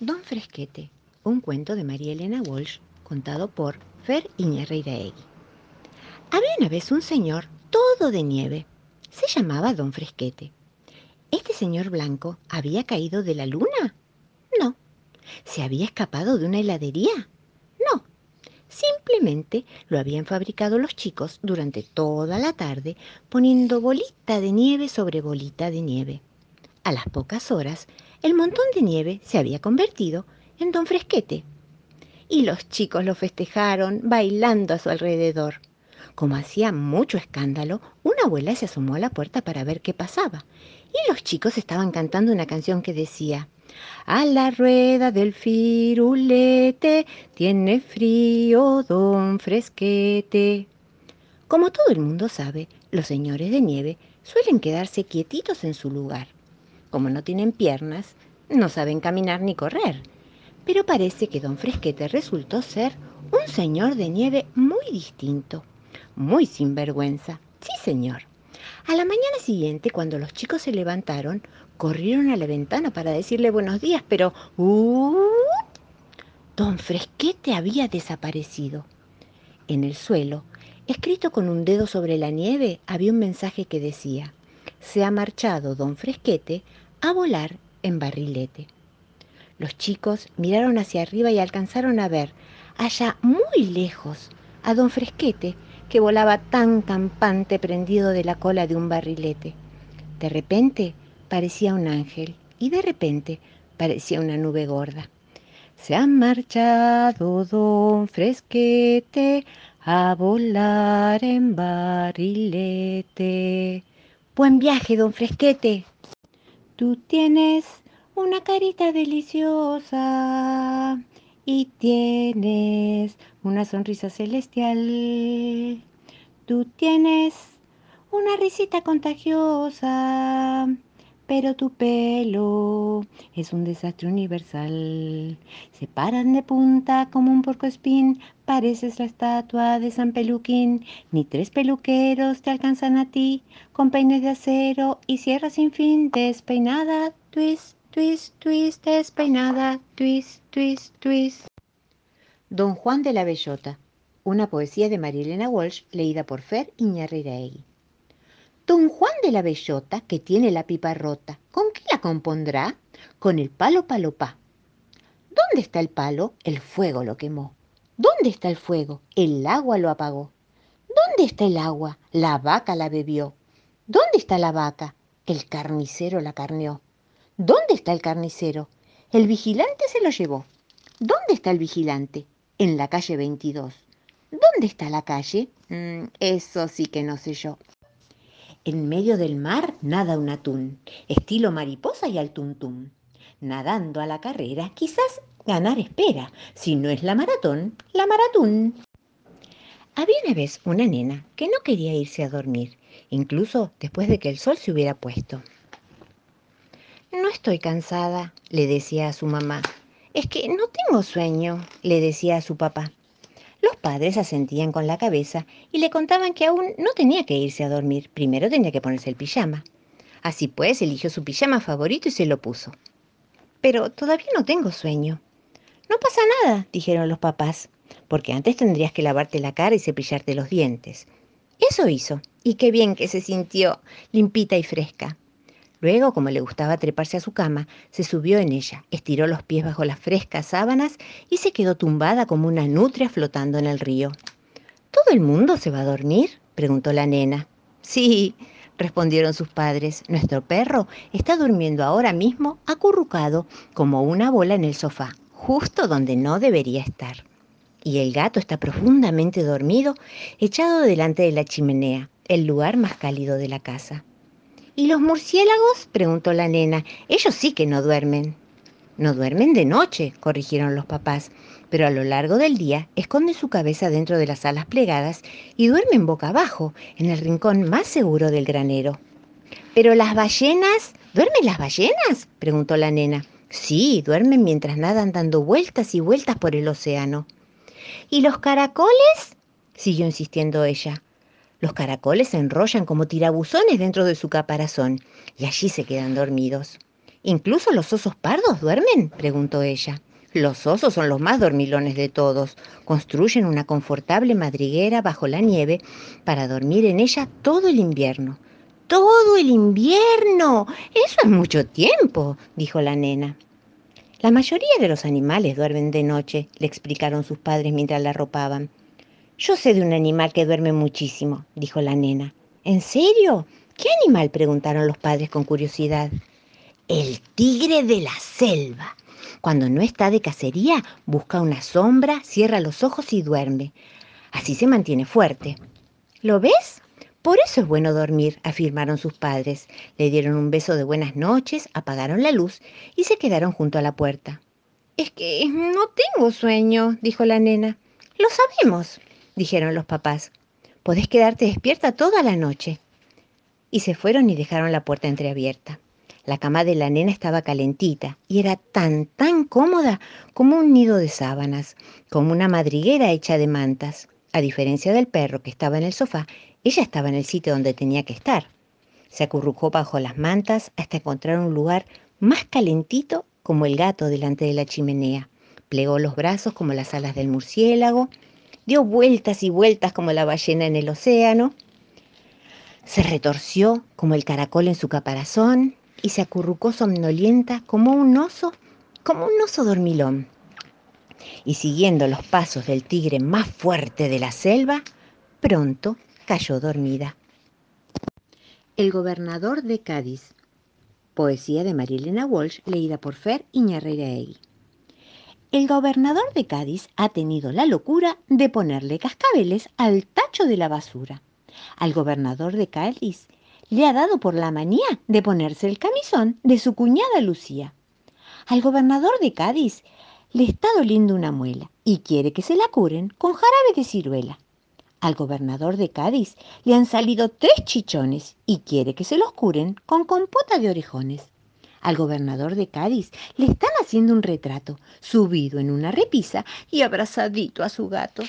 Don Fresquete, un cuento de María Elena Walsh, contado por Fer Iñarreiraegui. Había una vez un señor todo de nieve. Se llamaba Don Fresquete. ¿Este señor blanco había caído de la luna? No. ¿Se había escapado de una heladería? No. Simplemente lo habían fabricado los chicos durante toda la tarde poniendo bolita de nieve sobre bolita de nieve. A las pocas horas, el montón de nieve se había convertido en don Fresquete. Y los chicos lo festejaron bailando a su alrededor. Como hacía mucho escándalo, una abuela se asomó a la puerta para ver qué pasaba. Y los chicos estaban cantando una canción que decía, a la rueda del firulete tiene frío don Fresquete. Como todo el mundo sabe, los señores de nieve suelen quedarse quietitos en su lugar. Como no tienen piernas, no saben caminar ni correr. Pero parece que don Fresquete resultó ser un señor de nieve muy distinto, muy sinvergüenza. Sí, señor. A la mañana siguiente, cuando los chicos se levantaron, corrieron a la ventana para decirle buenos días, pero ¡uh! Don Fresquete había desaparecido. En el suelo, escrito con un dedo sobre la nieve, había un mensaje que decía, se ha marchado don Fresquete a volar en barrilete. Los chicos miraron hacia arriba y alcanzaron a ver, allá muy lejos, a don Fresquete, que volaba tan campante prendido de la cola de un barrilete. De repente parecía un ángel y de repente parecía una nube gorda. Se ha marchado don Fresquete a volar en barrilete. Buen viaje, don Fresquete. Tú tienes una carita deliciosa y tienes una sonrisa celestial. Tú tienes una risita contagiosa pero tu pelo es un desastre universal. Se paran de punta como un porcoespín, pareces la estatua de San Peluquín. Ni tres peluqueros te alcanzan a ti, con peines de acero y sierra sin fin, despeinada, twist, twist, twist, despeinada, twist, twist, twist. Don Juan de la Bellota, una poesía de Marilena Walsh leída por Fer Iñarreiraegui. Don Juan de la Bellota, que tiene la pipa rota, ¿con qué la compondrá? Con el palo palopá. ¿Dónde está el palo? El fuego lo quemó. ¿Dónde está el fuego? El agua lo apagó. ¿Dónde está el agua? La vaca la bebió. ¿Dónde está la vaca? El carnicero la carneó. ¿Dónde está el carnicero? El vigilante se lo llevó. ¿Dónde está el vigilante? En la calle 22. ¿Dónde está la calle? Mm, eso sí que no sé yo. En medio del mar nada un atún, estilo mariposa y al tuntum. Nadando a la carrera, quizás ganar espera. Si no es la maratón, la maratón. Había una vez una nena que no quería irse a dormir, incluso después de que el sol se hubiera puesto. No estoy cansada, le decía a su mamá. Es que no tengo sueño, le decía a su papá. Los padres asentían con la cabeza y le contaban que aún no tenía que irse a dormir, primero tenía que ponerse el pijama. Así pues, eligió su pijama favorito y se lo puso. Pero todavía no tengo sueño. No pasa nada, dijeron los papás, porque antes tendrías que lavarte la cara y cepillarte los dientes. Eso hizo, y qué bien que se sintió, limpita y fresca. Luego, como le gustaba treparse a su cama, se subió en ella, estiró los pies bajo las frescas sábanas y se quedó tumbada como una nutria flotando en el río. ¿Todo el mundo se va a dormir? preguntó la nena. Sí, respondieron sus padres. Nuestro perro está durmiendo ahora mismo acurrucado como una bola en el sofá, justo donde no debería estar. Y el gato está profundamente dormido, echado delante de la chimenea, el lugar más cálido de la casa. ¿Y los murciélagos? preguntó la nena. Ellos sí que no duermen. No duermen de noche, corrigieron los papás, pero a lo largo del día esconden su cabeza dentro de las alas plegadas y duermen boca abajo, en el rincón más seguro del granero. ¿Pero las ballenas? ¿Duermen las ballenas? preguntó la nena. Sí, duermen mientras nadan dando vueltas y vueltas por el océano. ¿Y los caracoles? siguió insistiendo ella. Los caracoles se enrollan como tirabuzones dentro de su caparazón y allí se quedan dormidos. ¿Incluso los osos pardos duermen? preguntó ella. Los osos son los más dormilones de todos. Construyen una confortable madriguera bajo la nieve para dormir en ella todo el invierno. ¡Todo el invierno! Eso es mucho tiempo, dijo la nena. La mayoría de los animales duermen de noche, le explicaron sus padres mientras la arropaban. Yo sé de un animal que duerme muchísimo, dijo la nena. ¿En serio? ¿Qué animal? preguntaron los padres con curiosidad. El tigre de la selva. Cuando no está de cacería, busca una sombra, cierra los ojos y duerme. Así se mantiene fuerte. ¿Lo ves? Por eso es bueno dormir, afirmaron sus padres. Le dieron un beso de buenas noches, apagaron la luz y se quedaron junto a la puerta. Es que no tengo sueño, dijo la nena. Lo sabemos, dijeron los papás. Podés quedarte despierta toda la noche. Y se fueron y dejaron la puerta entreabierta. La cama de la nena estaba calentita y era tan, tan cómoda como un nido de sábanas, como una madriguera hecha de mantas. A diferencia del perro que estaba en el sofá, ella estaba en el sitio donde tenía que estar. Se acurrucó bajo las mantas hasta encontrar un lugar más calentito como el gato delante de la chimenea. Plegó los brazos como las alas del murciélago, dio vueltas y vueltas como la ballena en el océano, se retorció como el caracol en su caparazón y se acurrucó somnolienta como un oso, como un oso dormilón. Y siguiendo los pasos del tigre más fuerte de la selva, pronto cayó dormida. El gobernador de Cádiz. Poesía de Marilena Walsh, leída por Fer. El gobernador de Cádiz ha tenido la locura de ponerle cascabeles al tacho de la basura. Al gobernador de Cádiz le ha dado por la manía de ponerse el camisón de su cuñada Lucía. Al gobernador de Cádiz le está doliendo una muela y quiere que se la curen con jarabe de ciruela. Al gobernador de Cádiz le han salido tres chichones y quiere que se los curen con compota de orejones. Al gobernador de Cádiz le están haciendo un retrato, subido en una repisa y abrazadito a su gato.